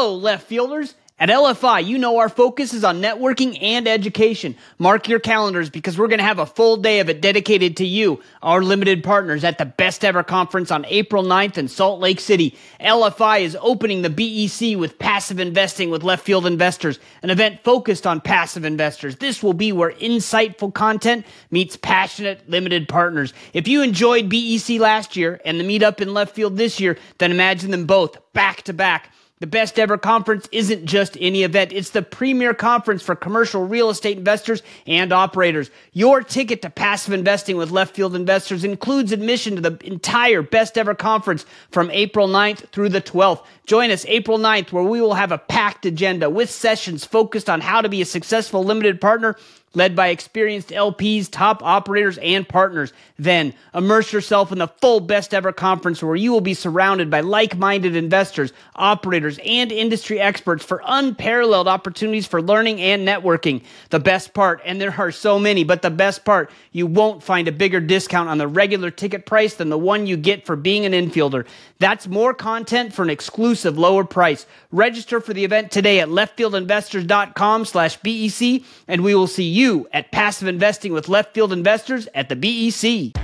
Hello, left fielders. At LFI, you know our focus is on networking and education. Mark your calendars because we're going to have a full day of it dedicated to you, our limited partners, at the best ever conference on April 9th in Salt Lake City. LFI is opening the BEC with passive investing with left field investors, an event focused on passive investors. This will be where insightful content meets passionate limited partners. If you enjoyed BEC last year and the meetup in left field this year, then imagine them both back to back. The best ever conference isn't just any event. It's the premier conference for commercial real estate investors and operators. Your ticket to passive investing with left field investors includes admission to the entire best ever conference from April 9th through the 12th. Join us April 9th where we will have a packed agenda with sessions focused on how to be a successful limited partner led by experienced LPs, top operators, and partners. Then immerse yourself in the full best ever conference where you will be surrounded by like minded investors, operators, and industry experts for unparalleled opportunities for learning and networking. The best part, and there are so many, but the best part, you won't find a bigger discount on the regular ticket price than the one you get for being an infielder. That's more content for an exclusive lower price. Register for the event today at leftfieldinvestors.com slash BEC, and we will see you at Passive Investing with Left Field Investors at the BEC.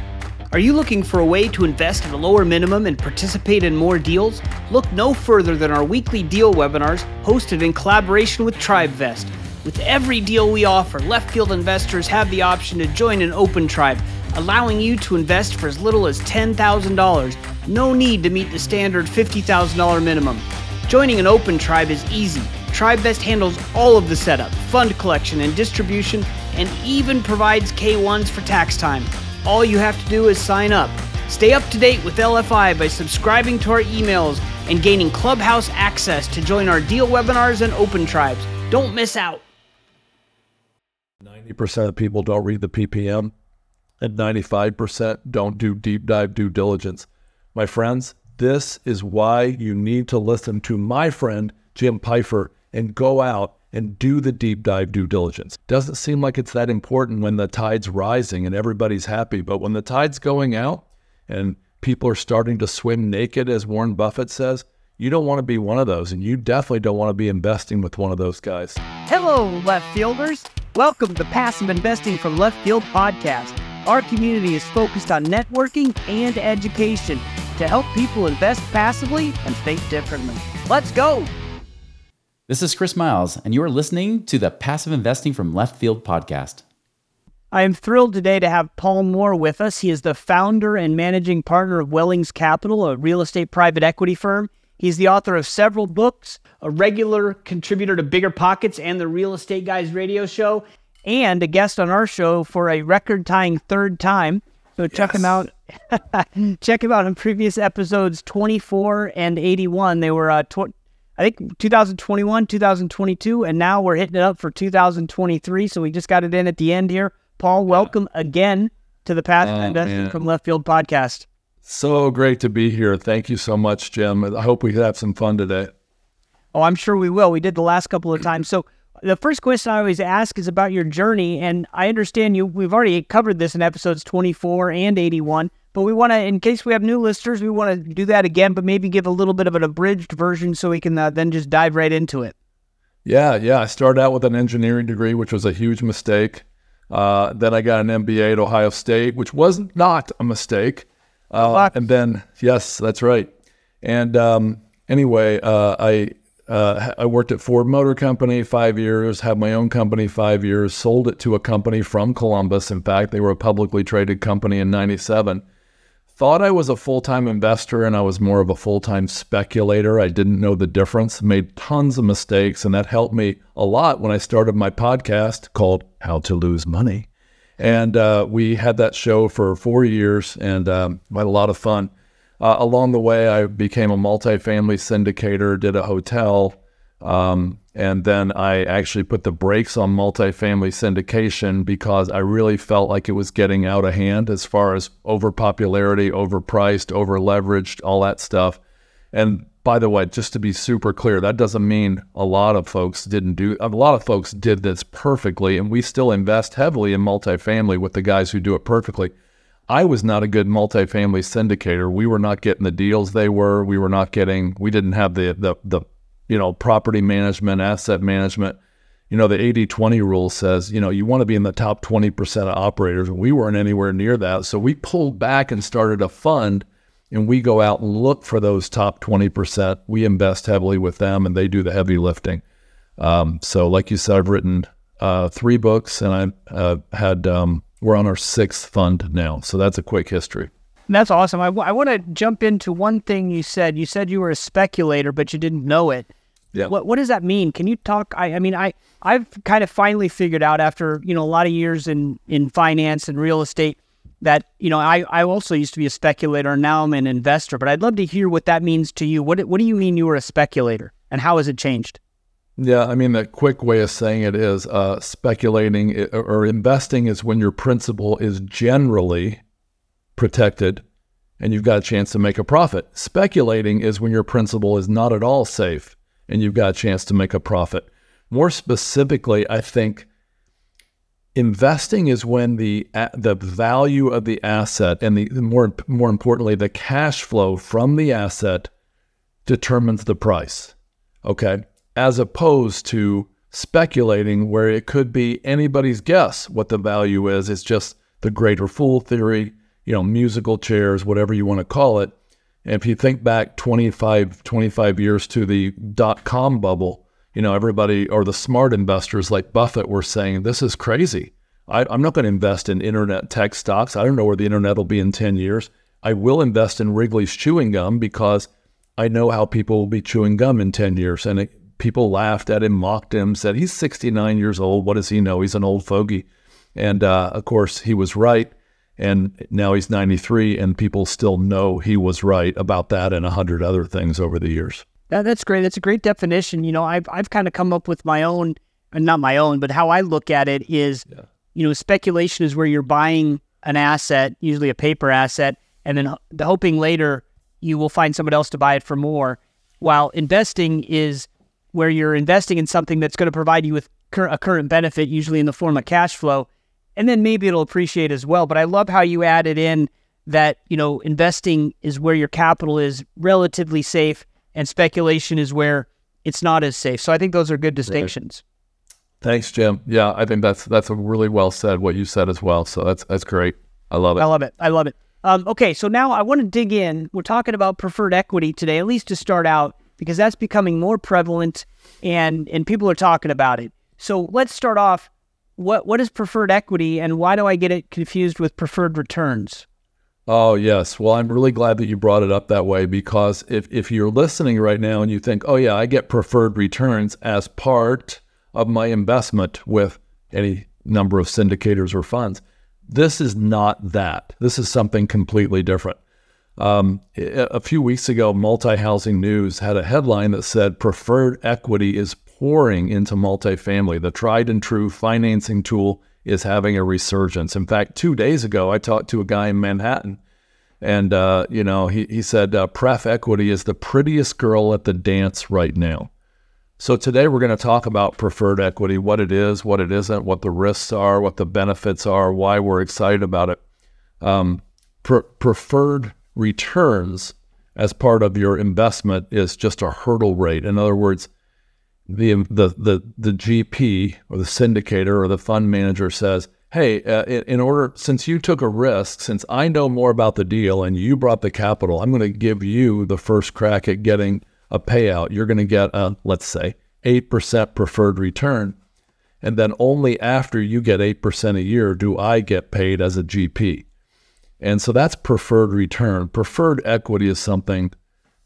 Are you looking for a way to invest at a lower minimum and participate in more deals? Look no further than our weekly deal webinars hosted in collaboration with TribeVest. With every deal we offer, left field investors have the option to join an open tribe, allowing you to invest for as little as $10,000. No need to meet the standard $50,000 minimum. Joining an open tribe is easy. TribeVest handles all of the setup, fund collection, and distribution, and even provides K1s for tax time. All you have to do is sign up. Stay up to date with LFI by subscribing to our emails and gaining Clubhouse access to join our deal webinars and open tribes. Don't miss out. 90% of people don't read the PPM, and 95% don't do deep dive due diligence. My friends, this is why you need to listen to my friend, Jim Pfeiffer, and go out and do the deep dive due diligence. Doesn't seem like it's that important when the tide's rising and everybody's happy, but when the tide's going out and people are starting to swim naked, as Warren Buffett says, you don't want to be one of those, and you definitely don't want to be investing with one of those guys. Hello, left fielders. Welcome to the Passive Investing from Left Field podcast. Our community is focused on networking and education to help people invest passively and think differently. Let's go. This is Chris Miles, and you are listening to the Passive Investing from Left Field podcast. I am thrilled today to have Paul Moore with us. He is the founder and managing partner of Wellings Capital, a real estate private equity firm. He's the author of several books, a regular contributor to Bigger Pockets and the Real Estate Guys radio show, and a guest on our show for a record tying third time. So check him out. Check him out in previous episodes 24 and 81. They were, uh, tw- I think, 2021, 2022, and now we're hitting it up for 2023. So we just got it in at the end here. Paul, welcome again to the Path Oh, Investing man. from Left Field podcast. So great to be here. Thank you so much, Jim. I hope we have some fun today. Oh, I'm sure we will. We did the last couple of times. So the first question I always ask is about your journey, and I understand you. We've already covered this in episodes 24 and 81, but we want to, in case we have new listeners, we want to do that again, but maybe give a little bit of an abridged version so we can uh, then just dive right into it. Yeah, yeah. I started out with an engineering degree, which was a huge mistake. Uh, then I got an MBA at Ohio State, which was not a mistake. Uh, and then, yes, that's right. And um, anyway, uh, I uh, I worked at Ford Motor Company five years, had my own company five years, sold it to a company from Columbus. In fact, they were a publicly traded company in '97 thought I was a full time investor and I was more of a full time speculator. I didn't know the difference, made tons of mistakes, and that helped me a lot when I started my podcast called How to Lose Money. And uh, we had that show for four years and um, had a lot of fun. Uh, along the way, I became a multifamily syndicator, did a hotel, um, and then I actually put the brakes on multifamily syndication because I really felt like it was getting out of hand as far as overpopularity, overpriced, overleveraged, all that stuff. And by the way, just to be super clear, that doesn't mean a lot of folks didn't do. A lot of folks did this perfectly, and we still invest heavily in multifamily with the guys who do it perfectly. I was not a good multifamily syndicator. We were not getting the deals they were. We were not getting. We didn't have the the the you know, property management, asset management. You know, the 80 20 rule says, you know, you want to be in the top 20% of operators. And we weren't anywhere near that. So we pulled back and started a fund and we go out and look for those top 20%. We invest heavily with them and they do the heavy lifting. Um, so, like you said, I've written uh, three books and I uh, had, um, we're on our sixth fund now. So that's a quick history. That's awesome. I, w- I want to jump into one thing you said. You said you were a speculator, but you didn't know it. Yeah. What What does that mean? Can you talk? I, I mean, I I've kind of finally figured out after you know a lot of years in in finance and real estate that you know I I also used to be a speculator and now I'm an investor. But I'd love to hear what that means to you. What What do you mean you were a speculator and how has it changed? Yeah, I mean, the quick way of saying it is uh, speculating or investing is when your principal is generally protected and you've got a chance to make a profit. Speculating is when your principal is not at all safe and you've got a chance to make a profit. More specifically, I think investing is when the the value of the asset and the more more importantly the cash flow from the asset determines the price. Okay? As opposed to speculating where it could be anybody's guess what the value is. It's just the greater fool theory, you know, musical chairs, whatever you want to call it. And if you think back 25, 25 years to the dot com bubble, you know, everybody or the smart investors like Buffett were saying, this is crazy. I, I'm not going to invest in internet tech stocks. I don't know where the internet will be in 10 years. I will invest in Wrigley's chewing gum because I know how people will be chewing gum in 10 years. And it, people laughed at him, mocked him, said, he's 69 years old. What does he know? He's an old fogey. And uh, of course, he was right and now he's 93 and people still know he was right about that and a hundred other things over the years that, that's great that's a great definition you know i've, I've kind of come up with my own uh, not my own but how i look at it is yeah. you know speculation is where you're buying an asset usually a paper asset and then the hoping later you will find someone else to buy it for more while investing is where you're investing in something that's going to provide you with cur- a current benefit usually in the form of cash flow and then maybe it'll appreciate as well. But I love how you added in that, you know, investing is where your capital is relatively safe and speculation is where it's not as safe. So I think those are good distinctions. Thanks, Jim. Yeah, I think that's that's a really well said what you said as well. So that's that's great. I love it. I love it. I love it. Um, okay, so now I want to dig in. We're talking about preferred equity today, at least to start out, because that's becoming more prevalent and and people are talking about it. So let's start off what what is preferred equity and why do I get it confused with preferred returns? Oh, yes. Well, I'm really glad that you brought it up that way because if, if you're listening right now and you think, oh, yeah, I get preferred returns as part of my investment with any number of syndicators or funds, this is not that. This is something completely different. Um, a few weeks ago, Multi Housing News had a headline that said preferred equity is pouring into multifamily. The tried and true financing tool is having a resurgence. In fact, two days ago, I talked to a guy in Manhattan, and uh, you know, he he said uh, Pref Equity is the prettiest girl at the dance right now. So today we're going to talk about preferred equity, what it is, what it isn't, what the risks are, what the benefits are, why we're excited about it. Um, pre- preferred returns as part of your investment is just a hurdle rate. In other words, the the the the GP or the syndicator or the fund manager says, "Hey, uh, in order since you took a risk, since I know more about the deal and you brought the capital, I'm going to give you the first crack at getting a payout. You're going to get a let's say 8% preferred return, and then only after you get 8% a year do I get paid as a GP." And so that's preferred return. Preferred equity is something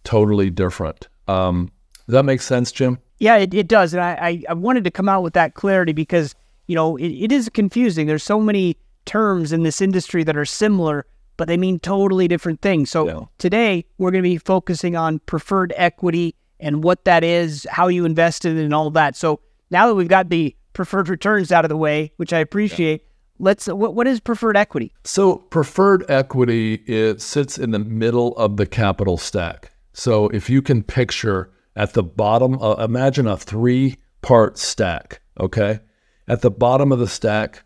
totally different. Um, does that make sense, Jim? Yeah, it, it does. And I, I, wanted to come out with that clarity because, you know, it, it is confusing. There's so many terms in this industry that are similar, but they mean totally different things. So yeah. today we're going to be focusing on preferred equity and what that is, how you invest in it, and all that. So now that we've got the preferred returns out of the way, which I appreciate, yeah. Let's what, what is preferred equity? So preferred equity it sits in the middle of the capital stack. So if you can picture at the bottom, uh, imagine a three part stack, okay? At the bottom of the stack,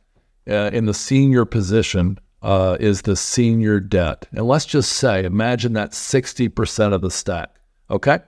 uh, in the senior position, uh, is the senior debt. And let's just say, imagine that 60% of the stack, okay?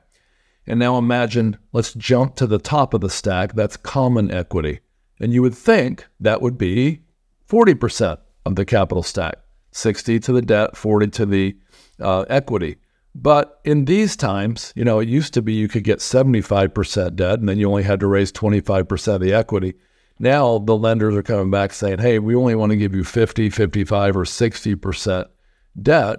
And now imagine, let's jump to the top of the stack. That's common equity. And you would think that would be 40% of the capital stack 60 to the debt, 40 to the uh, equity. But in these times, you know, it used to be you could get 75% debt and then you only had to raise 25% of the equity. Now the lenders are coming back saying, hey, we only want to give you 50, 55, or 60% debt.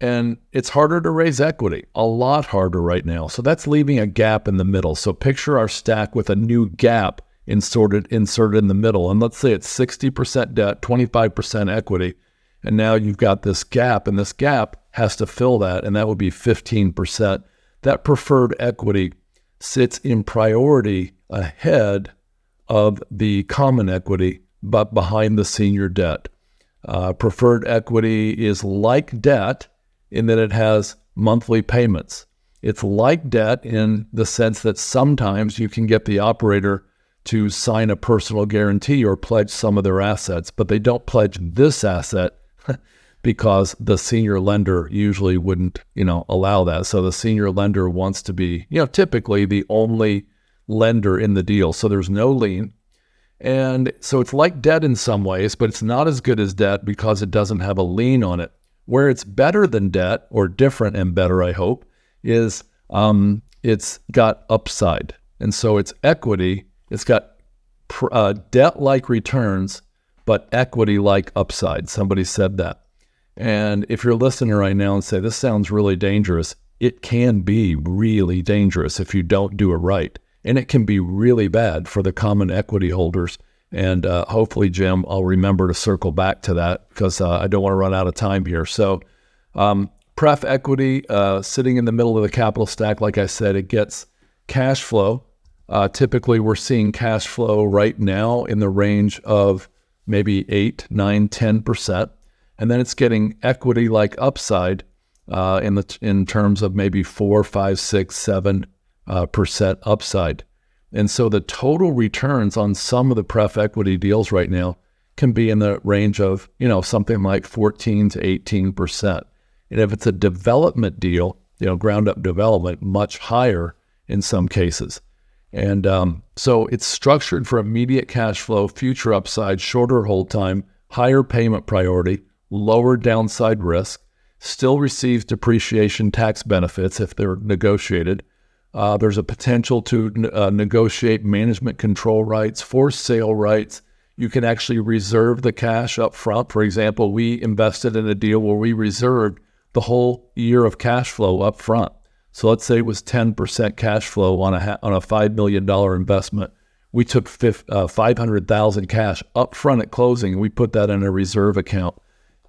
And it's harder to raise equity, a lot harder right now. So that's leaving a gap in the middle. So picture our stack with a new gap inserted, inserted in the middle. And let's say it's 60% debt, 25% equity. And now you've got this gap, and this gap has to fill that, and that would be 15%. That preferred equity sits in priority ahead of the common equity, but behind the senior debt. Uh, preferred equity is like debt in that it has monthly payments. It's like debt in the sense that sometimes you can get the operator to sign a personal guarantee or pledge some of their assets, but they don't pledge this asset because the senior lender usually wouldn't, you know, allow that. So the senior lender wants to be, you know, typically the only lender in the deal. So there's no lien. And so it's like debt in some ways, but it's not as good as debt because it doesn't have a lien on it. Where it's better than debt, or different and better, I hope, is um, it's got upside. And so it's equity, it's got uh, debt like returns, but equity like upside. Somebody said that. And if you're listening right now and say, this sounds really dangerous, it can be really dangerous if you don't do it right. And it can be really bad for the common equity holders and uh, hopefully, Jim, I'll remember to circle back to that because uh, I don't want to run out of time here. So, um, pref equity uh, sitting in the middle of the capital stack, like I said, it gets cash flow. Uh, typically, we're seeing cash flow right now in the range of maybe 8, 9, 10%. And then it's getting equity like upside uh, in, the, in terms of maybe 4, 5, 6, 7 uh, percent upside. And so the total returns on some of the pref equity deals right now can be in the range of, you know, something like 14 to 18%. And if it's a development deal, you know, ground up development, much higher in some cases. And um, so it's structured for immediate cash flow, future upside, shorter hold time, higher payment priority, lower downside risk, still receives depreciation tax benefits if they're negotiated, uh, there's a potential to uh, negotiate management control rights, forced sale rights. You can actually reserve the cash up front. For example, we invested in a deal where we reserved the whole year of cash flow up front. So let's say it was 10% cash flow on a on a five million dollar investment. We took uh, 500,000 cash up front at closing, and we put that in a reserve account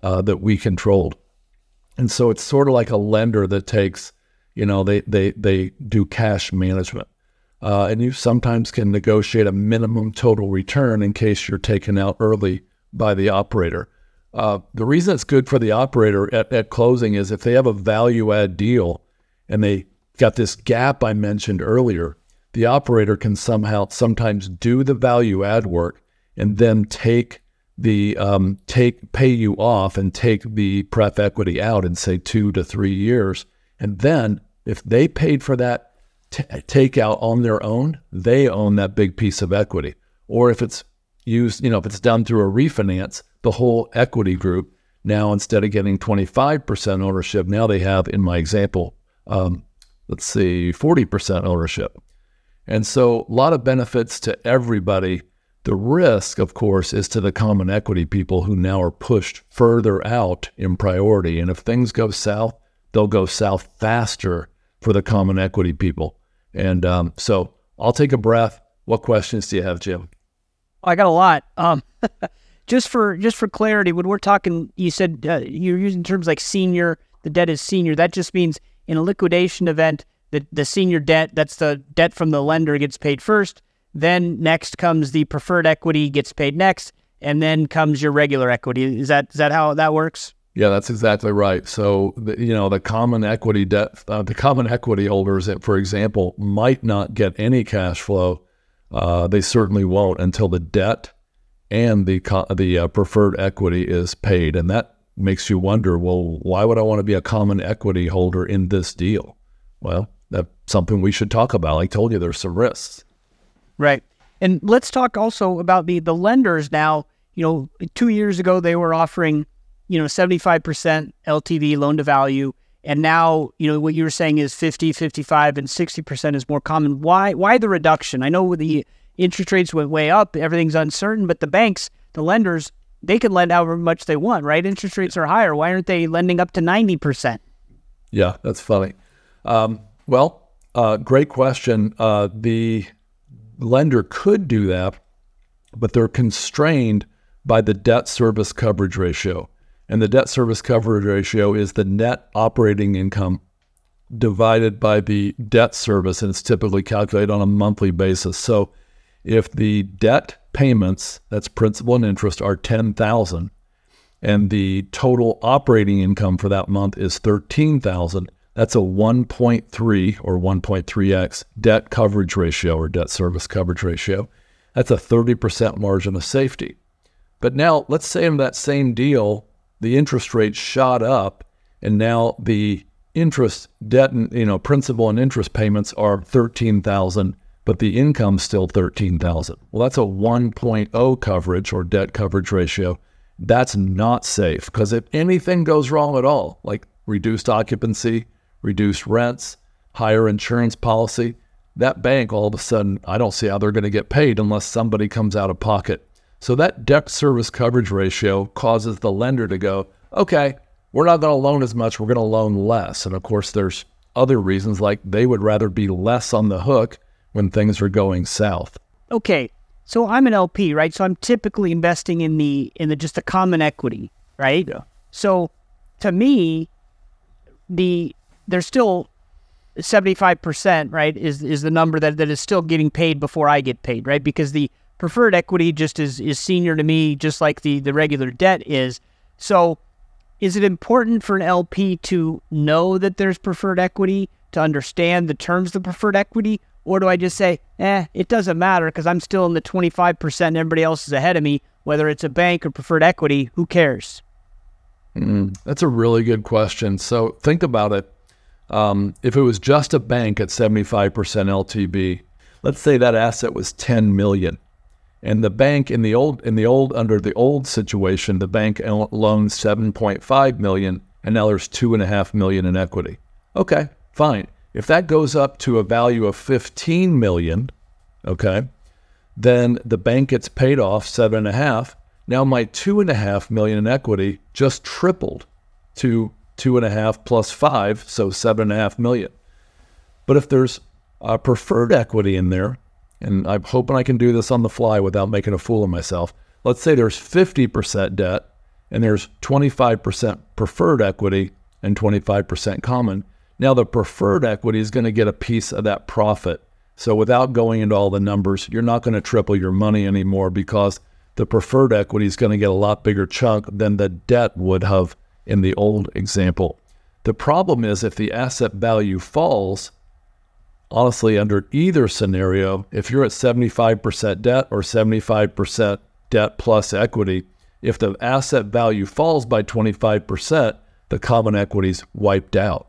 uh, that we controlled. And so it's sort of like a lender that takes you know, they they they do cash management, uh, and you sometimes can negotiate a minimum total return in case you're taken out early by the operator. Uh, the reason it's good for the operator at, at closing is if they have a value add deal and they got this gap I mentioned earlier, the operator can somehow sometimes do the value add work and then take the um, take pay you off and take the pref equity out in say two to three years, and then if they paid for that t- takeout on their own, they own that big piece of equity. Or if it's used, you know, if it's done through a refinance, the whole equity group now instead of getting 25% ownership, now they have, in my example, um, let's see, 40% ownership. And so a lot of benefits to everybody. The risk, of course, is to the common equity people who now are pushed further out in priority. And if things go south, they'll go south faster for the common equity people. And um, so I'll take a breath. What questions do you have, Jim? I got a lot. Um, just for just for clarity, when we're talking, you said uh, you're using terms like senior. The debt is senior. That just means in a liquidation event, the the senior debt, that's the debt from the lender, gets paid first. Then next comes the preferred equity, gets paid next, and then comes your regular equity. Is that is that how that works? Yeah, that's exactly right. So, the, you know, the common equity debt, uh, the common equity holders, for example, might not get any cash flow. Uh, they certainly won't until the debt and the the uh, preferred equity is paid, and that makes you wonder. Well, why would I want to be a common equity holder in this deal? Well, that's something we should talk about. I told you there's some risks. Right. And let's talk also about the the lenders now. You know, two years ago they were offering, you know, 75% LTV loan to value. And now, you know, what you were saying is 50, 55, and 60% is more common. Why why the reduction? I know the interest rates went way up, everything's uncertain, but the banks, the lenders, they can lend however much they want, right? Interest rates are higher. Why aren't they lending up to 90%? Yeah, that's funny. Um, well, uh, great question. Uh, the lender could do that, but they're constrained by the debt service coverage ratio. And the debt service coverage ratio is the net operating income divided by the debt service, and it's typically calculated on a monthly basis. So if the debt payments, that's principal and interest, are 10,000 and the total operating income for that month is 13,000, that's a 1.3 or 1.3x debt coverage ratio or debt service coverage ratio. That's a 30% margin of safety. But now let's say in that same deal, the interest rate shot up and now the interest debt and you know principal and interest payments are 13,000 but the income's still 13,000. Well that's a 1.0 coverage or debt coverage ratio. That's not safe because if anything goes wrong at all, like reduced occupancy, reduced rents, higher insurance policy, that bank all of a sudden, I don't see how they're going to get paid unless somebody comes out of pocket. So that debt service coverage ratio causes the lender to go, okay, we're not going to loan as much, we're going to loan less. And of course, there's other reasons like they would rather be less on the hook when things are going south. Okay. So I'm an LP, right? So I'm typically investing in the in the just the common equity, right? Yeah. So to me, the there's still 75%, right, is is the number that, that is still getting paid before I get paid, right? Because the preferred equity just is is senior to me, just like the the regular debt is. So is it important for an LP to know that there's preferred equity, to understand the terms of preferred equity? Or do I just say, eh, it doesn't matter because I'm still in the 25% and everybody else is ahead of me, whether it's a bank or preferred equity, who cares? Mm, that's a really good question. So think about it. Um, if it was just a bank at 75% LTV, let's say that asset was 10 million, and the bank in the old in the old under the old situation, the bank loaned 7.5 million, and now there's two and a half million in equity. Okay, fine. If that goes up to a value of 15 million, okay, then the bank gets paid off seven and a half. Now my two and a half million in equity just tripled to two and a half plus five, so seven and a half million. But if there's a preferred equity in there, and I'm hoping I can do this on the fly without making a fool of myself. Let's say there's 50% debt and there's 25% preferred equity and 25% common. Now, the preferred equity is going to get a piece of that profit. So, without going into all the numbers, you're not going to triple your money anymore because the preferred equity is going to get a lot bigger chunk than the debt would have in the old example. The problem is if the asset value falls, honestly, under either scenario, if you're at 75% debt or 75% debt plus equity, if the asset value falls by 25%, the common equity's wiped out.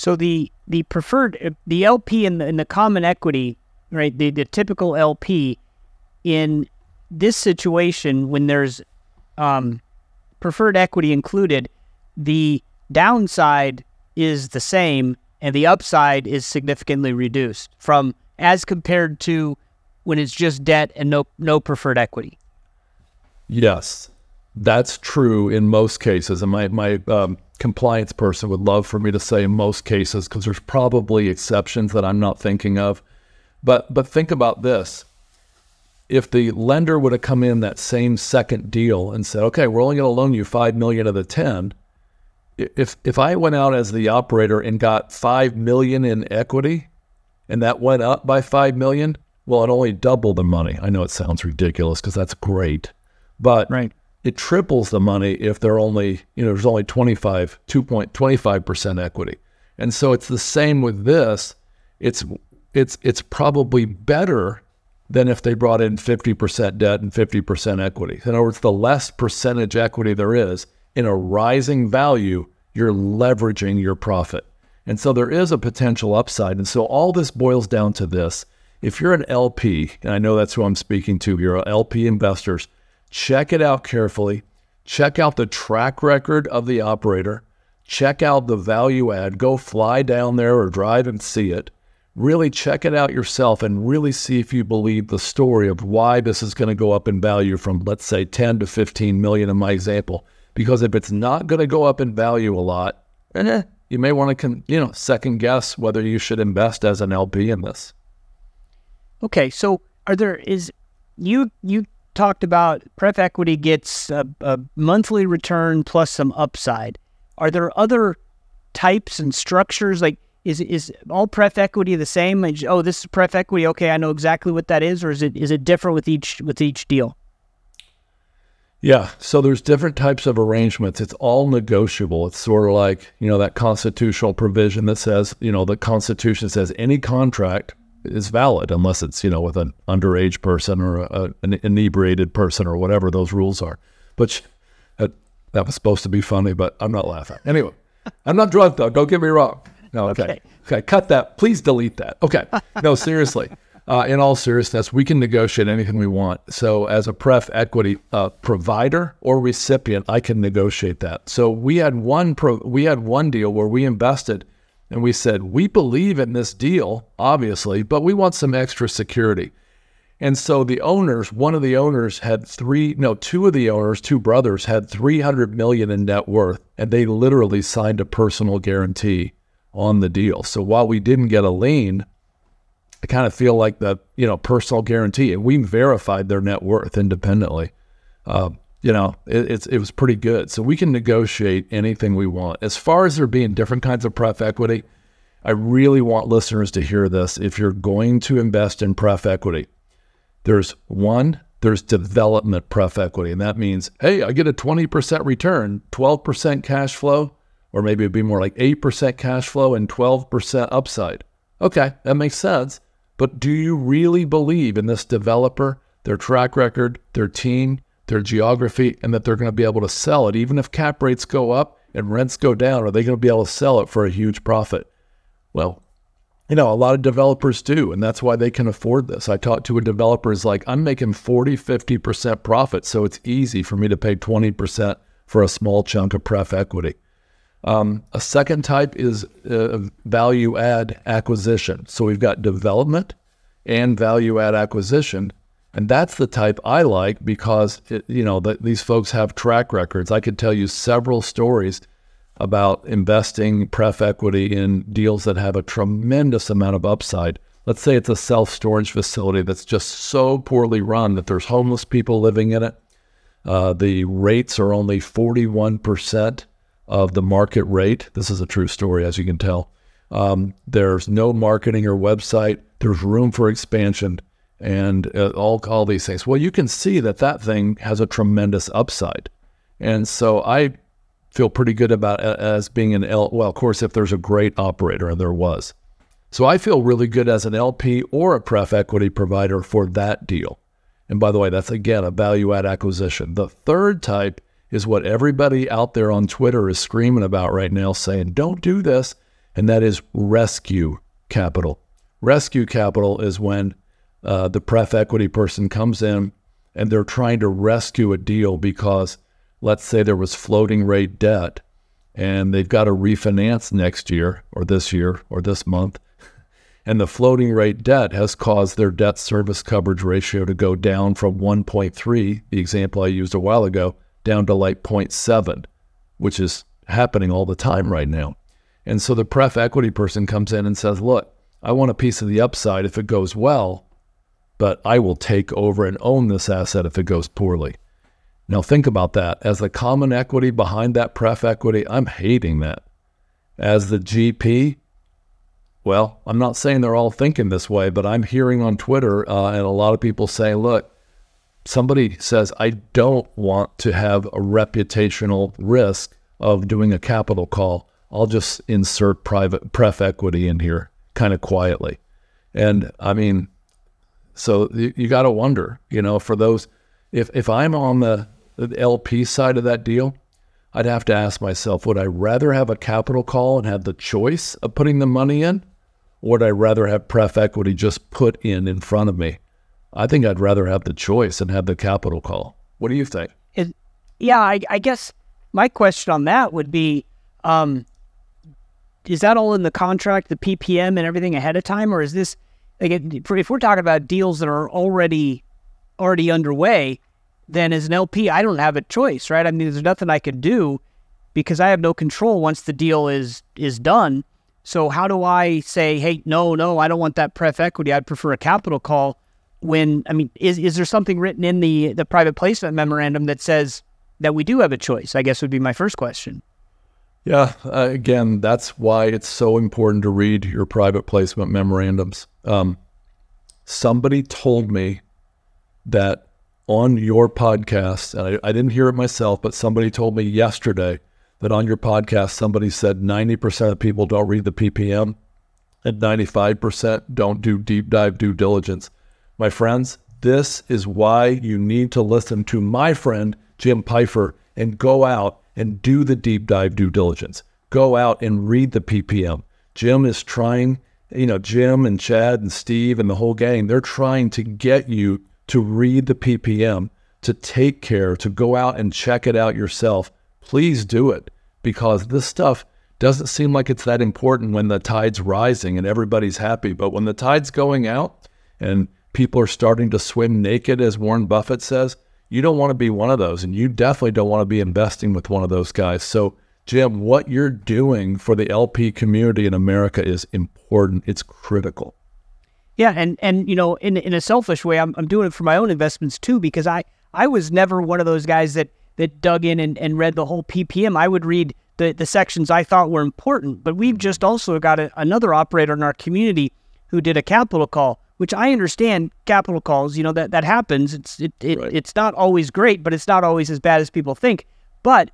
So the the preferred the LP in the, the common equity, right? The the typical LP in this situation when there's um, preferred equity included, the downside is the same and the upside is significantly reduced from as compared to when it's just debt and no no preferred equity. Yes, that's true in most cases, and my my um, compliance person would love for me to say in most cases because there's probably exceptions that I'm not thinking of. But but think about this: if the lender would have come in that same second deal and said, "Okay, we're only going to loan you five million of the 10, if if I went out as the operator and got five million in equity, and that went up by five million, well, it only doubled the money. I know it sounds ridiculous because that's great, but right. It triples the money if they're only you know there's only 25 2.25 percent equity, and so it's the same with this. It's it's it's probably better than if they brought in 50% debt and 50% equity. In other words, the less percentage equity there is, in a rising value, you're leveraging your profit. And so there is a potential upside. And so all this boils down to this. If you're an LP, and I know that's who I'm speaking to here, LP investors, check it out carefully. Check out the track record of the operator. Check out the value add. Go fly down there or drive and see it. Really check it out yourself and really see if you believe the story of why this is going to go up in value from, let's say, 10 to 15 million in my example. Because if it's not going to go up in value a lot, eh, you may want to, you know, second guess whether you should invest as an LP in this. Okay, so are there is you you talked about pref equity gets a, a monthly return plus some upside. Are there other types and structures like is is all pref equity the same? Oh, this is pref equity. Okay, I know exactly what that is, or is it is it different with each with each deal? Yeah, so there's different types of arrangements. It's all negotiable. It's sort of like, you know, that constitutional provision that says, you know, the Constitution says any contract is valid unless it's, you know, with an underage person or a, an inebriated person or whatever those rules are. But that, that was supposed to be funny, but I'm not laughing. Anyway, I'm not drunk though. Don't get me wrong. No, okay. okay. Okay, cut that. Please delete that. Okay. No, seriously uh, in all seriousness, we can negotiate anything we want. So, as a pref equity uh, provider or recipient, I can negotiate that. So, we had one pro- we had one deal where we invested, and we said we believe in this deal, obviously, but we want some extra security. And so the owners, one of the owners had three, no, two of the owners, two brothers had 300 million in net worth, and they literally signed a personal guarantee on the deal. So while we didn't get a lien, I kind of feel like the you know personal guarantee, and we verified their net worth independently. Uh, you know, it, it's it was pretty good. So we can negotiate anything we want. As far as there being different kinds of pref equity, I really want listeners to hear this. If you're going to invest in pref equity, there's one, there's development pref equity, and that means, hey, I get a 20% return, 12% cash flow, or maybe it'd be more like 8% cash flow and 12% upside. Okay, that makes sense. But do you really believe in this developer, their track record, their team, their geography, and that they're going to be able to sell it? Even if cap rates go up and rents go down, are they going to be able to sell it for a huge profit? Well, you know, a lot of developers do, and that's why they can afford this. I talked to a developer is like, I'm making 40, 50% profit, so it's easy for me to pay 20% for a small chunk of pref equity. Um, a second type is uh, value add acquisition. So we've got development and value add acquisition. And that's the type I like because it, you know the, these folks have track records. I could tell you several stories about investing pref equity in deals that have a tremendous amount of upside. Let's say it's a self storage facility that's just so poorly run that there's homeless people living in it. Uh, the rates are only 41% of the market rate. This is a true story, as you can tell. Um, there's no marketing or website. There's room for expansion and uh, all, all these things. Well, you can see that that thing has a tremendous upside. And so I feel pretty good about it as being an L. Well, of course, if there's a great operator, and there was. So I feel really good as an LP or a pref equity provider for that deal. And by the way, that's again a value add acquisition. The third type is what everybody out there on Twitter is screaming about right now, saying, don't do this. And that is rescue capital. Rescue capital is when uh, the pref equity person comes in and they're trying to rescue a deal because, let's say, there was floating rate debt and they've got to refinance next year or this year or this month. And the floating rate debt has caused their debt service coverage ratio to go down from 1.3, the example I used a while ago, down to like 0.7, which is happening all the time right now. And so the pref equity person comes in and says, Look, I want a piece of the upside if it goes well, but I will take over and own this asset if it goes poorly. Now, think about that. As the common equity behind that pref equity, I'm hating that. As the GP, well, I'm not saying they're all thinking this way, but I'm hearing on Twitter uh, and a lot of people saying, look, somebody says, I don't want to have a reputational risk of doing a capital call, I'll just insert private pref equity in here kind of quietly. And I mean, so you, you got to wonder, you know, for those, if, if I'm on the, the LP side of that deal, I'd have to ask myself, would I rather have a capital call and have the choice of putting the money in? Or would I rather have pref equity just put in in front of me? I think I'd rather have the choice and have the capital call. What do you think? It, yeah, I, I, guess my question on that would be um, is that all in the contract, the PPM and everything ahead of time? Or is this, like, if we're talking about deals that are already already underway, then as an LP, I don't have a choice, right? I mean, there's nothing I could do because I have no control once the deal is is done. So how do I say, hey, no, no, I don't want that pref equity. I'd prefer a capital call. When I mean, is is there something written in the the private placement memorandum that says that we do have a choice? I guess would be my first question. Yeah, uh, again, that's why it's so important to read your private placement memorandums. Um, somebody told me that on your podcast, and I, I, didn't hear it myself, but somebody told me yesterday that on your podcast, somebody said 90% of people don't read the PPM and 95% don't do deep dive due diligence. My friends, this is why you need to listen to my friend, Jim Pfeiffer, and go out and do the deep dive due diligence. Go out and read the PPM. Jim is trying, you know, Jim and Chad and Steve and the whole gang, they're trying to get you to read the PPM, to take care, to go out and check it out yourself, please do it because this stuff doesn't seem like it's that important when the tide's rising and everybody's happy. But when the tide's going out and people are starting to swim naked, as Warren Buffett says, you don't want to be one of those. And you definitely don't want to be investing with one of those guys. So, Jim, what you're doing for the LP community in America is important, it's critical. Yeah, and and you know, in in a selfish way, I'm I'm doing it for my own investments too because I I was never one of those guys that that dug in and, and read the whole PPM. I would read the the sections I thought were important, but we've just also got a, another operator in our community who did a capital call, which I understand capital calls. You know that that happens. It's it, it right. it's not always great, but it's not always as bad as people think. But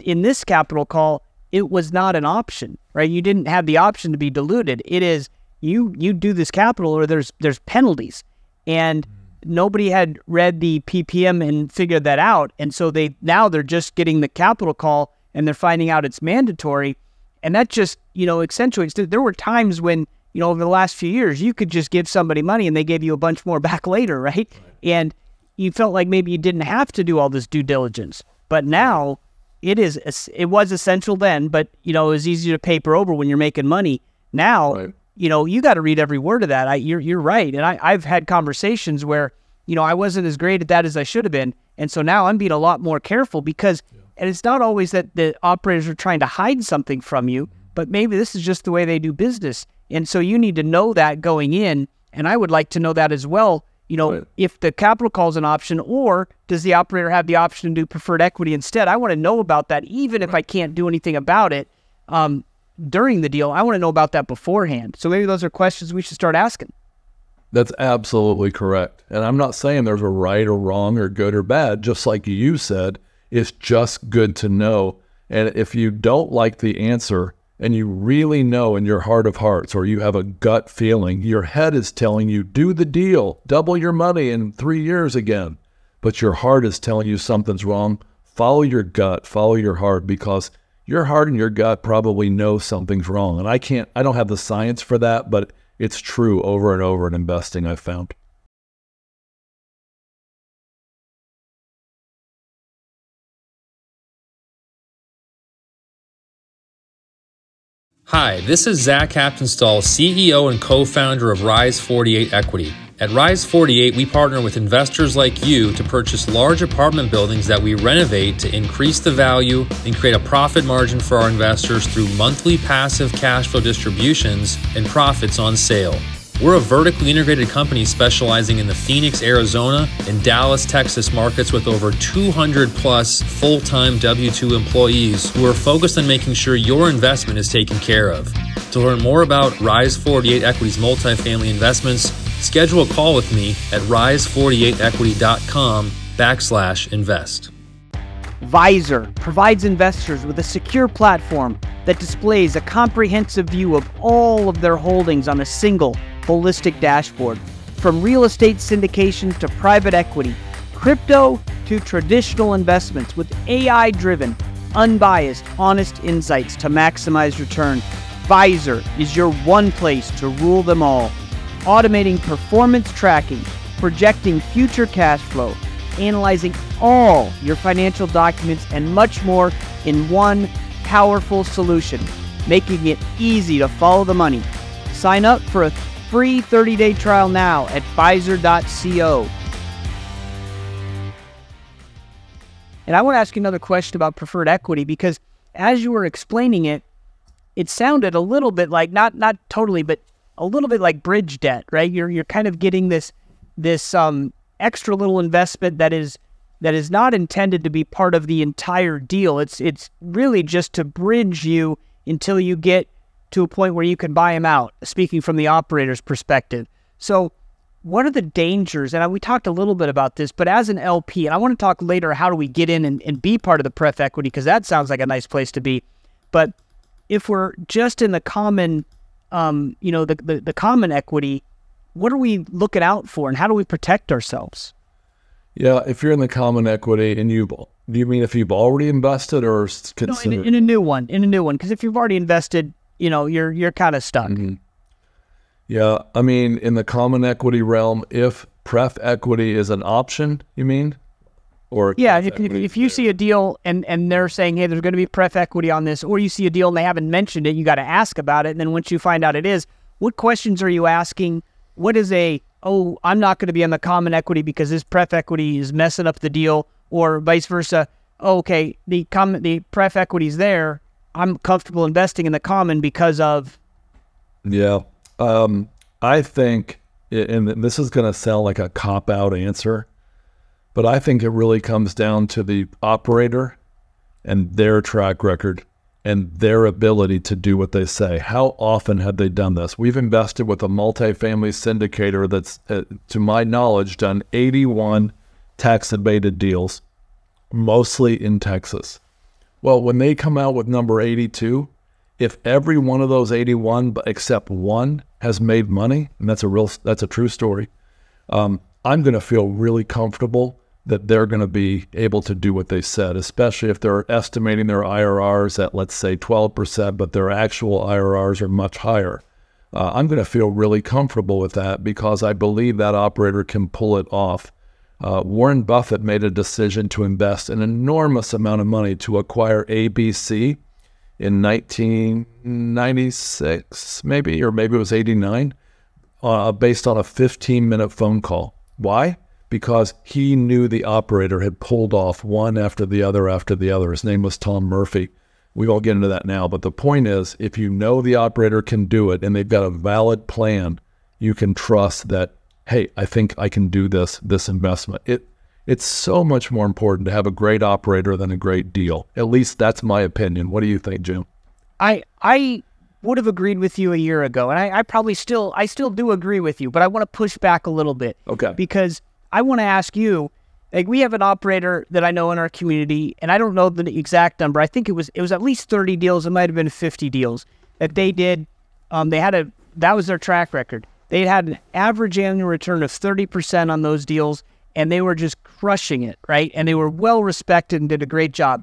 in this capital call, it was not an option, right? You didn't have the option to be diluted. It is you you do this capital or there's there's penalties and nobody had read the ppm and figured that out and so they now they're just getting the capital call and they're finding out it's mandatory and that just you know accentuates there were times when you know over the last few years you could just give somebody money and they gave you a bunch more back later right, right. and you felt like maybe you didn't have to do all this due diligence but now it is it was essential then but you know it was easy to paper over when you're making money now right you know, you got to read every word of that. I, you're, you're right. And I, I've had conversations where, you know, I wasn't as great at that as I should have been. And so now I'm being a lot more careful because, yeah. and it's not always that the operators are trying to hide something from you, mm-hmm. but maybe this is just the way they do business. And so you need to know that going in. And I would like to know that as well. You know, right. if the capital call is an option, or does the operator have the option to do preferred equity instead? I want to know about that, even if I can't do anything about it. Um, during the deal. I want to know about that beforehand. So maybe those are questions we should start asking. That's absolutely correct. And I'm not saying there's a right or wrong or good or bad, just like you said, it's just good to know. And if you don't like the answer and you really know in your heart of hearts or you have a gut feeling, your head is telling you, do the deal, double your money in three years again. But your heart is telling you something's wrong. Follow your gut, follow your heart because your heart and your gut probably know something's wrong. And I can't, I don't have the science for that, but it's true over and over in investing, I've found. Hi, this is Zach Haptonstall, CEO and co founder of Rise 48 Equity. At Rise 48, we partner with investors like you to purchase large apartment buildings that we renovate to increase the value and create a profit margin for our investors through monthly passive cash flow distributions and profits on sale. We're a vertically integrated company specializing in the Phoenix, Arizona, and Dallas, Texas markets with over 200 plus full time W 2 employees who are focused on making sure your investment is taken care of. To learn more about Rise 48 Equities multifamily investments, Schedule a call with me at rise48equity.com backslash invest. Vyzer provides investors with a secure platform that displays a comprehensive view of all of their holdings on a single, holistic dashboard. From real estate syndications to private equity, crypto to traditional investments with AI driven unbiased, honest insights to maximize return, Vyzer is your one place to rule them all. Automating performance tracking, projecting future cash flow, analyzing all your financial documents, and much more in one powerful solution, making it easy to follow the money. Sign up for a free 30 day trial now at Vyzer.co. And I want to ask you another question about preferred equity because as you were explaining it, it sounded a little bit like not not totally, but a little bit like bridge debt, right? You're you're kind of getting this this um, extra little investment that is that is not intended to be part of the entire deal. It's it's really just to bridge you until you get to a point where you can buy them out. Speaking from the operator's perspective, so what are the dangers? And we talked a little bit about this, but as an LP, and I want to talk later how do we get in and, and be part of the pref equity because that sounds like a nice place to be. But if we're just in the common, um, you know, the, the, the common equity, what are we looking out for and how do we protect ourselves? Yeah, if you're in the common equity and you, do you mean if you've already invested or consider- no, in, in, a new one, in a new one? Because if you've already invested, you know, you're you're kind of stuck. Mm-hmm. Yeah, I mean, in the common equity realm, if pref equity is an option, you mean? Or yeah, if, if, you see a deal and, and they're saying, hey, there's going to be pref equity on this, or you see a deal and they haven't mentioned it, you got to ask about it. And then once you find out it is, what questions are you asking? What is a, oh, I'm not going to be on the common equity because this pref equity is messing up the deal, or vice versa. Oh, okay, the common the pref equity is there. I'm comfortable investing in the common because of. Yeah, um, I think, and this is going to sound like a cop out answer, but I think it really comes down to the operator and their track record and their ability to do what they say. How often have they done this? We've invested with a multifamily syndicator that's, uh, to my knowledge, done 81 tax abated deals, mostly in Texas. Well, when they come out with number 82, if every one of those 81 except one has made money, and that's a real that's a true story, um, I'm going to feel really comfortable that they're going to be able to do what they said, especially if they're estimating their IRRs at let's say 12%, but their actual IRRs are much higher. Uh, I'm going to feel really comfortable with that because I believe that operator can pull it off. Uh, Warren Buffett made a decision to invest an enormous amount of money to acquire ABC in 1996, maybe, or maybe it was 89, uh, based on a 15 minute phone call. Why? Because he knew the operator had pulled off one after the other after the other. His name was Tom Murphy. We won't get into that now, but the point is if you know the operator can do it and they've got a valid plan, you can trust that, hey, I think I can do this, this investment. It it's so much more important to have a great operator than a great deal. At least that's my opinion. What do you think, Jim? I I would have agreed with you a year ago, and I, I probably still I still do agree with you, but I want to push back a little bit. Okay. Because I want to ask you, like we have an operator that I know in our community, and I don't know the exact number. I think it was it was at least 30 deals. It might have been 50 deals that they did. Um, they had a that was their track record. They had an average annual return of 30% on those deals and they were just crushing it, right? And they were well respected and did a great job.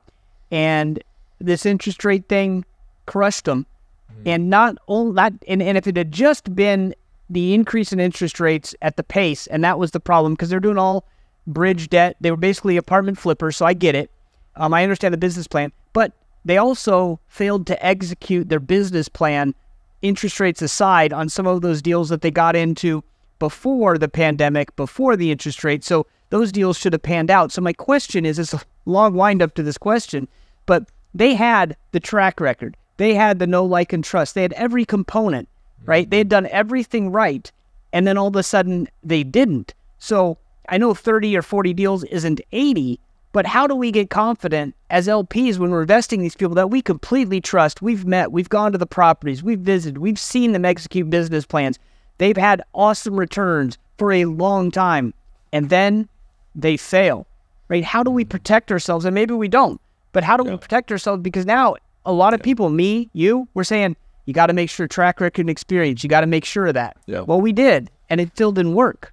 And this interest rate thing crushed them. Mm-hmm. And not only that, and, and if it had just been the increase in interest rates at the pace, and that was the problem because they're doing all bridge debt. They were basically apartment flippers, so I get it. Um, I understand the business plan, but they also failed to execute their business plan, interest rates aside, on some of those deals that they got into before the pandemic, before the interest rate. So those deals should have panned out. So my question is, it's a long wind up to this question, but they had the track record. They had the no like, and trust. They had every component, right? They had done everything right. And then all of a sudden they didn't. So I know 30 or 40 deals isn't 80, but how do we get confident as LPs when we're investing these people that we completely trust? We've met, we've gone to the properties, we've visited, we've seen them execute business plans. They've had awesome returns for a long time, and then they fail, right? How do we protect ourselves? And maybe we don't, but how do yeah. we protect ourselves? Because now a lot of yeah. people, me, you, we're saying you got to make sure track record and experience. You got to make sure of that. Yeah. Well, we did, and it still didn't work.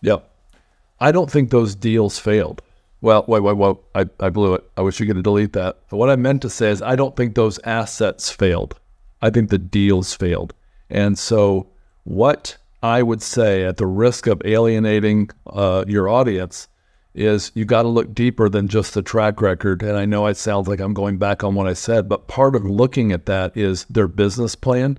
Yep. I don't think those deals failed. Well, wait, wait, wait. I, I blew it. I wish you could delete that. But what I meant to say is I don't think those assets failed. I think the deals failed. And so, what I would say at the risk of alienating uh, your audience is you got to look deeper than just the track record. And I know it sounds like I'm going back on what I said, but part of looking at that is their business plan.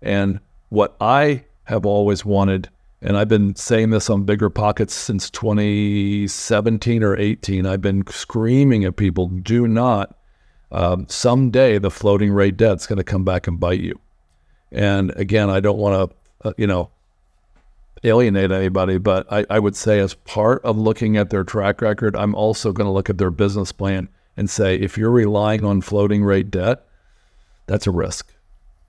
And what I have always wanted and I've been saying this on Bigger Pockets since 2017 or 18. I've been screaming at people do not, um, someday the floating rate debt's going to come back and bite you. And again, I don't want to, uh, you know, alienate anybody, but I, I would say as part of looking at their track record, I'm also going to look at their business plan and say, if you're relying on floating rate debt, that's a risk.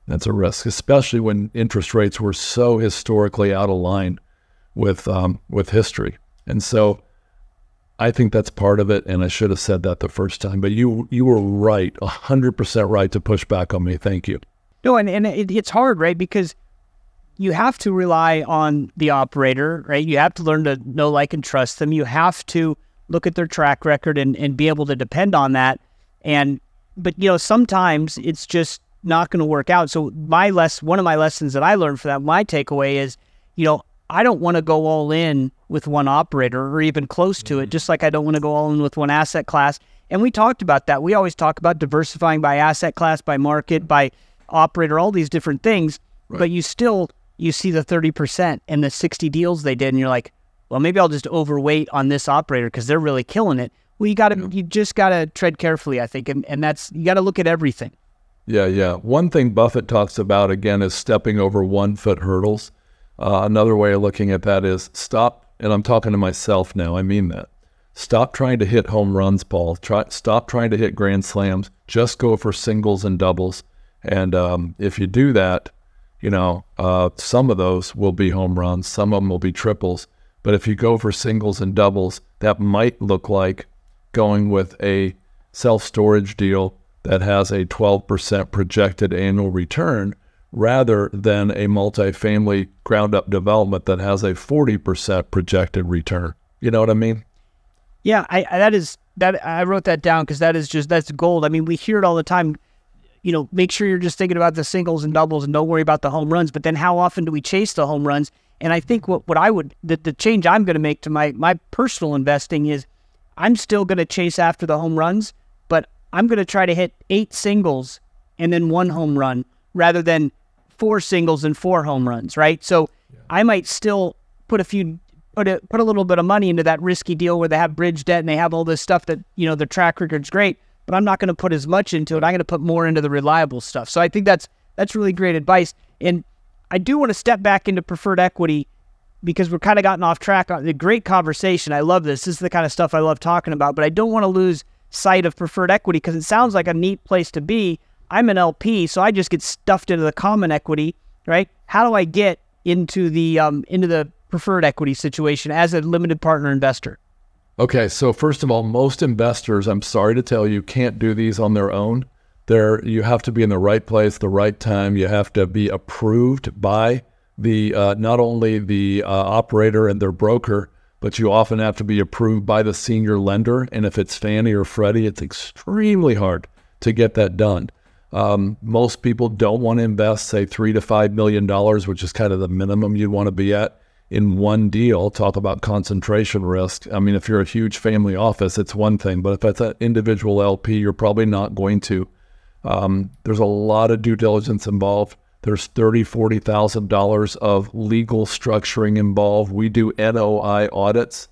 That's a risk, especially when interest rates were so historically out of line with um, with history. And so, I think that's part of it. And I should have said that the first time. But you you were right, hundred percent right to push back on me. Thank you. No, and and it, it's hard, right? Because you have to rely on the operator, right? You have to learn to know, like, and trust them. You have to look at their track record and, and be able to depend on that. And but you know, sometimes it's just not going to work out. So my less one of my lessons that I learned for that, my takeaway is, you know, I don't want to go all in with one operator or even close to it, mm-hmm. just like I don't want to go all in with one asset class. And we talked about that. We always talk about diversifying by asset class, by market, by operator, all these different things. Right. But you still you see the 30% and the 60 deals they did and you're like, well, maybe I'll just overweight on this operator because they're really killing it. Well, you got to, yeah. you just got to tread carefully, I think. And, and that's, you got to look at everything. Yeah, yeah. One thing Buffett talks about again is stepping over one foot hurdles. Uh, another way of looking at that is stop, and I'm talking to myself now. I mean that. Stop trying to hit home runs, Paul. Try, stop trying to hit grand slams. Just go for singles and doubles. And um, if you do that, you know, uh, some of those will be home runs, some of them will be triples. But if you go for singles and doubles, that might look like going with a self storage deal that has a 12% projected annual return rather than a multifamily ground up development that has a 40% projected return. You know what I mean? Yeah, I, that is that I wrote that down because that is just that's gold. I mean, we hear it all the time. You know, make sure you're just thinking about the singles and doubles and don't worry about the home runs. But then how often do we chase the home runs? And I think what, what I would the, the change I'm going to make to my my personal investing is I'm still going to chase after the home runs, I'm going to try to hit eight singles and then one home run rather than four singles and four home runs, right? So yeah. I might still put a few put a put a little bit of money into that risky deal where they have bridge debt and they have all this stuff that you know their track record's great, but I'm not going to put as much into it. I'm going to put more into the reliable stuff. So I think that's that's really great advice. And I do want to step back into preferred equity because we're kind of gotten off track. on the great conversation. I love this. This is the kind of stuff I love talking about, but I don't want to lose site of preferred equity because it sounds like a neat place to be. I'm an LP, so I just get stuffed into the common equity, right? How do I get into the um, into the preferred equity situation as a limited partner investor? Okay, so first of all, most investors, I'm sorry to tell you, can't do these on their own. There, you have to be in the right place, the right time. You have to be approved by the uh, not only the uh, operator and their broker, but you often have to be approved by the senior lender. And if it's Fannie or Freddie, it's extremely hard to get that done. Um, most people don't want to invest, say, three to five million dollars, which is kind of the minimum you'd want to be at in one deal. Talk about concentration risk. I mean, if you're a huge family office, it's one thing, but if it's an individual LP, you're probably not going to. Um, there's a lot of due diligence involved. There's thirty, forty thousand dollars of legal structuring involved. We do NOI audits.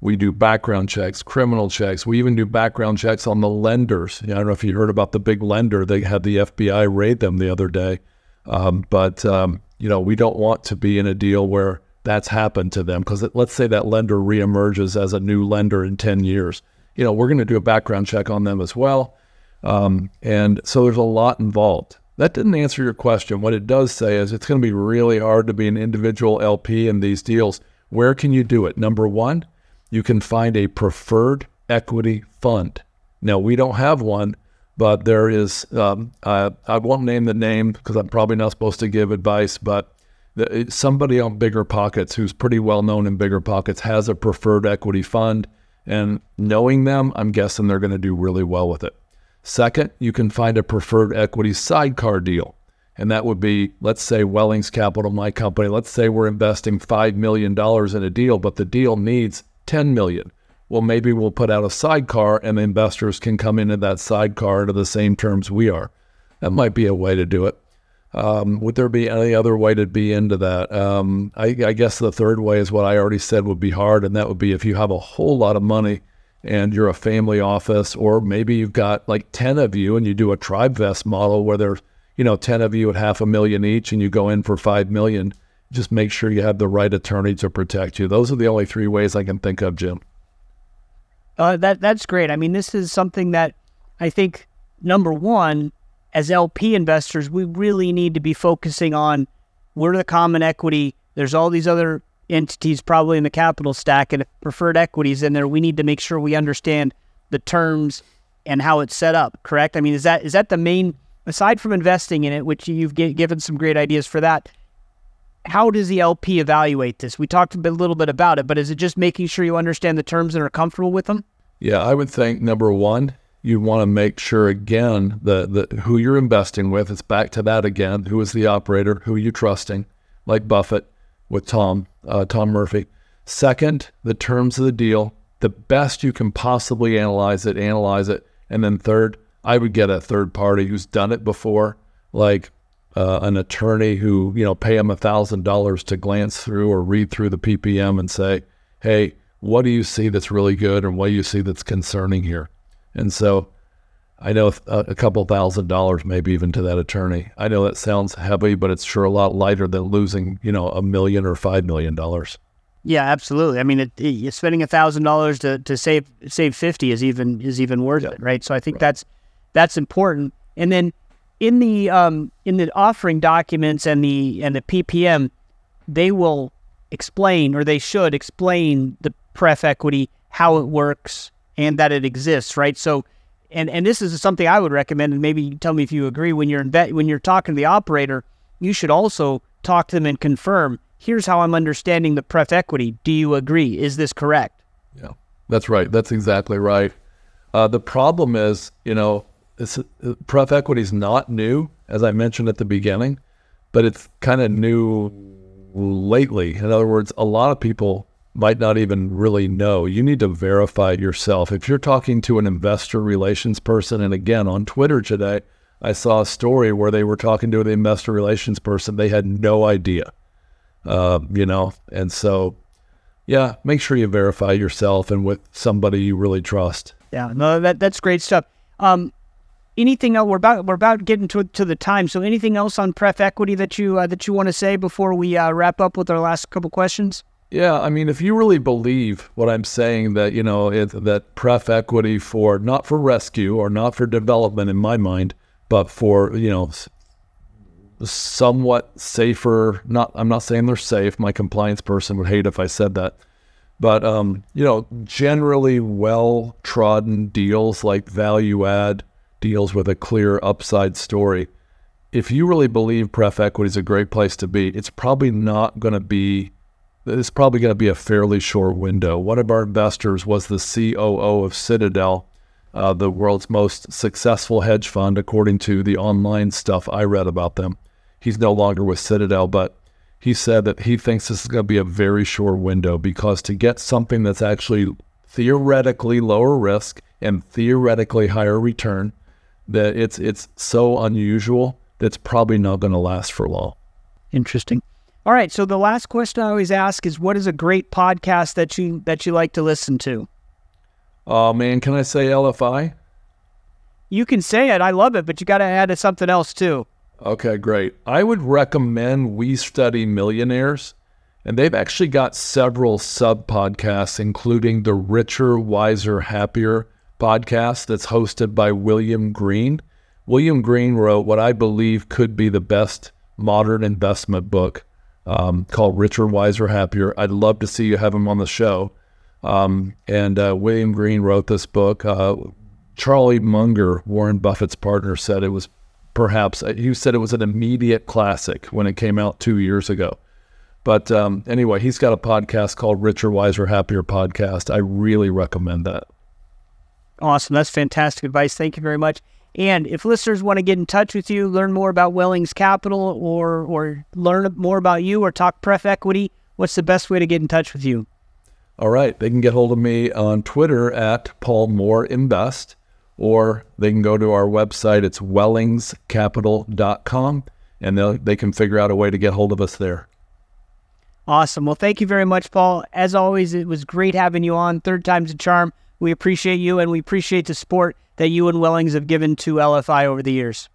We do background checks, criminal checks. We even do background checks on the lenders. I don't know if you heard about the big lender. They had the FBI raid them the other day. Um, but um, you know, we don't want to be in a deal where that's happened to them because let's say that lender reemerges as a new lender in 10 years. You know, we're going to do a background check on them as well. Um, and so there's a lot involved. That didn't answer your question. What it does say is it's going to be really hard to be an individual LP in these deals. Where can you do it? Number one, you can find a preferred equity fund. Now, we don't have one, but there is, um, uh, I won't name the name because I'm probably not supposed to give advice, but the, somebody on Bigger Pockets who's pretty well known in Bigger Pockets has a preferred equity fund. And knowing them, I'm guessing they're going to do really well with it. Second, you can find a preferred equity sidecar deal. And that would be, let's say, Wellings Capital, my company. Let's say we're investing $5 million in a deal, but the deal needs 10 million. Well, maybe we'll put out a sidecar and the investors can come into that sidecar to the same terms we are. That might be a way to do it. Um, would there be any other way to be into that? Um, I, I, guess the third way is what I already said would be hard, and that would be if you have a whole lot of money and you're a family office, or maybe you've got like 10 of you and you do a Tribevest model where there's, you know, 10 of you at half a million each and you go in for 5 million. Just make sure you have the right attorney to protect you. Those are the only three ways I can think of, Jim. Uh, that that's great. I mean, this is something that I think number one as LP investors, we really need to be focusing on we're the common equity. There's all these other entities probably in the capital stack and preferred equities in there. We need to make sure we understand the terms and how it's set up. Correct? I mean, is that is that the main aside from investing in it, which you've given some great ideas for that? How does the LP evaluate this? We talked a, bit, little bit about it, but is it just making sure you understand the terms and are comfortable with them? Yeah, I would think number one, you want to make sure again that the who you're investing with. It's back to that again. Who is the operator? Who are you trusting? Like Buffett with Tom uh, Tom Murphy. Second, the terms of the deal. The best you can possibly analyze it, analyze it, and then third, I would get a third party who's done it before, like uh, an attorney who you know pay him a thousand dollars to glance through or read through the PPM and say, hey, what do you see that's really good, and what do you see that's concerning here? And so I know a, a couple thousand dollars, maybe even to that attorney. I know that sounds heavy, but it's sure a lot lighter than losing, you know, a million or five million dollars. Yeah, absolutely. I mean, it, it, spending a thousand dollars to to save save fifty is even is even worth yeah. it, right? So I think right. that's that's important. And then in the um, in the offering documents and the and the PPM, they will explain or they should explain the pref equity, how it works, and that it exists, right? So, and and this is something I would recommend, and maybe tell me if you agree. When you're in when you're talking to the operator, you should also talk to them and confirm. Here's how I'm understanding the pref equity. Do you agree? Is this correct? Yeah, that's right. That's exactly right. Uh, the problem is, you know, uh, pref equity is not new, as I mentioned at the beginning, but it's kind of new lately. In other words, a lot of people might not even really know. You need to verify yourself. If you're talking to an investor relations person, and again, on Twitter today, I saw a story where they were talking to an investor relations person. They had no idea, uh, you know, and so, yeah, make sure you verify yourself and with somebody you really trust. Yeah, no, that that's great stuff. Um, anything else? We're about we're about getting to to the time. So, anything else on pref equity that you uh, that you want to say before we uh, wrap up with our last couple questions? Yeah, I mean, if you really believe what I'm saying, that you know it, that pref equity for not for rescue or not for development, in my mind, but for you know somewhat safer. Not, I'm not saying they're safe. My compliance person would hate if I said that, but um, you know, generally well trodden deals like value add deals with a clear upside story. If you really believe pref equity is a great place to be, it's probably not going to be it's probably going to be a fairly short window. One of our investors was the COO of Citadel, uh, the world's most successful hedge fund, according to the online stuff I read about them. He's no longer with Citadel, but he said that he thinks this is going to be a very short window because to get something that's actually theoretically lower risk and theoretically higher return, that it's it's so unusual that's probably not going to last for long. Interesting. All right. So the last question I always ask is, what is a great podcast that you that you like to listen to? Oh man, can I say LFI? You can say it. I love it, but you got to add to something else too. Okay, great. I would recommend We Study Billionaires, and they've actually got several sub podcasts, including the Richer, Wiser, Happier podcast that's hosted by William Green. William Green wrote what I believe could be the best modern investment book um, called Richer, Wiser, Happier. I'd love to see you have him on the show. Um, and uh, William Green wrote this book. Uh, Charlie Munger, Warren Buffett's partner, said it was perhaps, uh, he said it was an immediate classic when it came out two years ago. But um, anyway, he's got a podcast called Richer, Wiser, Happier Podcast. I really recommend that. Awesome. That's fantastic advice. Thank you very much. And if listeners want to get in touch with you, learn more about Wellings Capital or or learn more about you or talk pref equity, what's the best way to get in touch with you? All right. They can get hold of me on Twitter at Paul Moore Invest, or they can go to our website. It's wellingscapital.com, and they they can figure out a way to get hold of us there. Awesome. Well, thank you very much, Paul. As always, it was great having you on. Third time's a charm. We appreciate you, and we appreciate the support that you and Wellings have given to LFI over the years.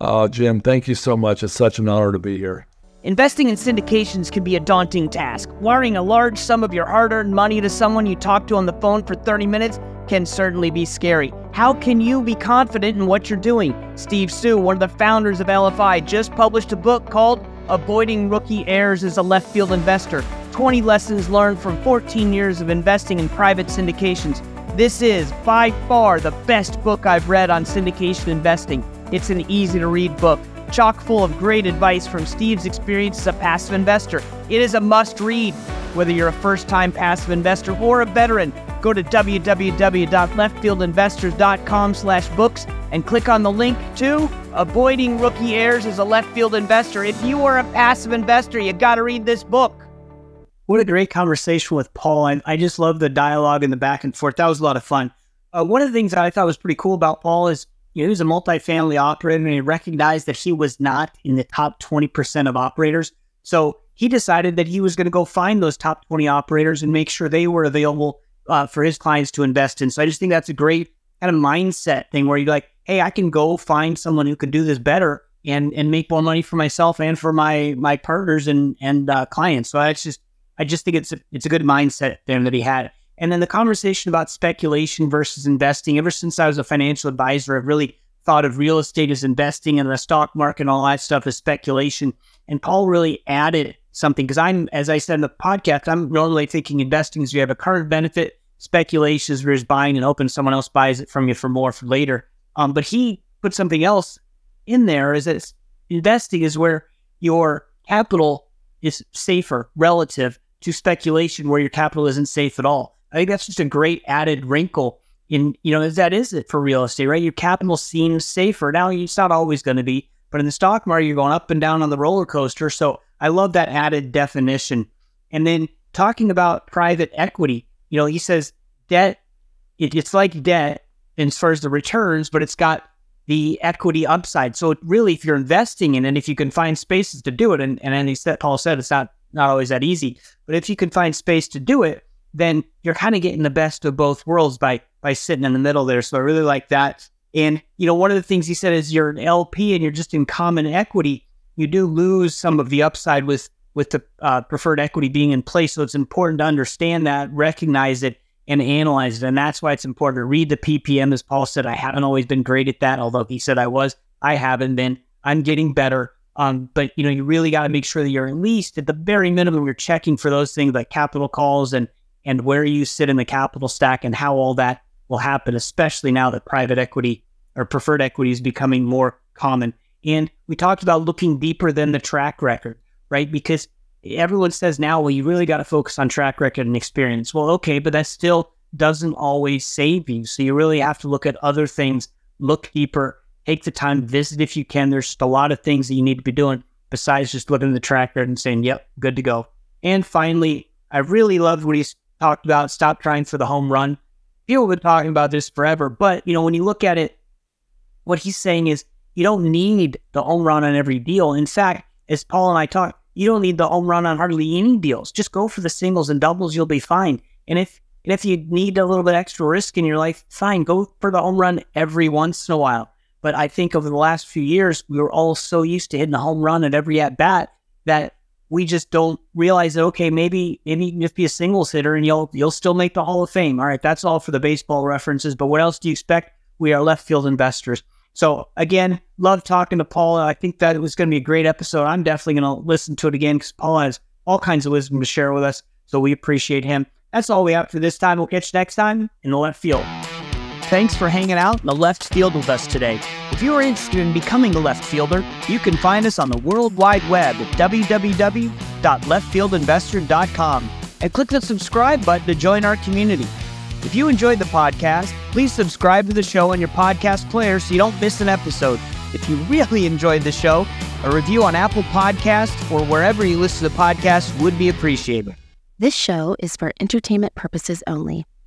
Oh, Jim, thank you so much. It's such an honor to be here. Investing in syndications can be a daunting task. Wiring a large sum of your hard earned money to someone you talk to on the phone for 30 minutes can certainly be scary. How can you be confident in what you're doing? Steve Suh, one of the founders of LFI, just published a book called Avoiding Rookie Errors as a Left Field Investor 20 Lessons Learned from 14 Years of Investing in Private Syndications. This is by far the best book I've read on syndication investing. It's an easy to read book, chock full of great advice from Steve's experience as a passive investor. It is a must read. Whether you're a first time passive investor or a veteran, go to www.leftfieldinvestors.com slash books and click on the link to Avoiding Rookie Errors as a Left Field Investor. If you are a passive investor, you got to read this book. What a great conversation with Paul. I, I just love the dialogue and the back and forth. That was a lot of fun. Uh, one of the things that I thought was pretty cool about Paul is you know, he was a multifamily operator and he recognized that he was not in the top 20% of operators. So he decided that he was going to go find those top 20 operators and make sure they were available uh, for his clients to invest in. So I just think that's a great kind of mindset thing where you're like, hey, I can go find someone who can do this better and and make more money for myself and for my my partners and and uh, clients. So that's just I just think it's a, it's a good mindset there that he had. And then the conversation about speculation versus investing. Ever since I was a financial advisor, I've really thought of real estate as investing and the stock market and all that stuff as speculation. And Paul really added something because I'm, as I said in the podcast, I'm normally thinking investing is you have a current benefit. Speculation is where you're buying and hoping someone else buys it from you for more for later. Um, but he put something else in there is that investing is where your capital is safer relative to speculation where your capital isn't safe at all. I think that's just a great added wrinkle in, you know, that is it for real estate, right? Your capital seems safer. Now, it's not always going to be, but in the stock market, you're going up and down on the roller coaster. So I love that added definition. And then talking about private equity, you know, he says debt, it, it's like debt as far as the returns, but it's got the equity upside. So really, if you're investing in it, if you can find spaces to do it, and, and he said, Paul said it's not not always that easy. But if you can find space to do it, then you're kind of getting the best of both worlds by by sitting in the middle there. So I really like that. And you know, one of the things he said is you're an LP and you're just in common equity. You do lose some of the upside with with the uh, preferred equity being in place. So it's important to understand that, recognize it, and analyze it. And that's why it's important to read the PPM. As Paul said, I haven't always been great at that, although he said I was. I haven't been. I'm getting better. Um, but you know, you really got to make sure that you're at least at the very minimum you're checking for those things like capital calls and and where you sit in the capital stack and how all that will happen, especially now that private equity or preferred equity is becoming more common. And we talked about looking deeper than the track record, right? Because everyone says now, well, you really got to focus on track record and experience. Well, okay, but that still doesn't always save you. So you really have to look at other things, look deeper, Take the time, visit if you can. There's a lot of things that you need to be doing besides just looking at the tracker and saying, yep, good to go. And finally, I really loved what he talked about. Stop trying for the home run. People have been talking about this forever, but you know, when you look at it, what he's saying is you don't need the home run on every deal. In fact, as Paul and I talked, you don't need the home run on hardly any deals. Just go for the singles and doubles, you'll be fine. And if and if you need a little bit extra risk in your life, fine, go for the home run every once in a while. But I think over the last few years, we were all so used to hitting a home run at every at bat that we just don't realize that okay, maybe maybe you can just be a singles hitter and you'll you'll still make the Hall of Fame. All right, that's all for the baseball references. But what else do you expect? We are left field investors. So again, love talking to Paul. I think that it was going to be a great episode. I'm definitely going to listen to it again because Paul has all kinds of wisdom to share with us. So we appreciate him. That's all we have for this time. We'll catch you next time in the left field. Thanks for hanging out in the left field with us today. If you are interested in becoming a left fielder, you can find us on the World Wide Web at www.leftfieldinvestor.com and click the subscribe button to join our community. If you enjoyed the podcast, please subscribe to the show on your podcast player so you don't miss an episode. If you really enjoyed the show, a review on Apple Podcasts or wherever you listen to the podcasts would be appreciated. This show is for entertainment purposes only.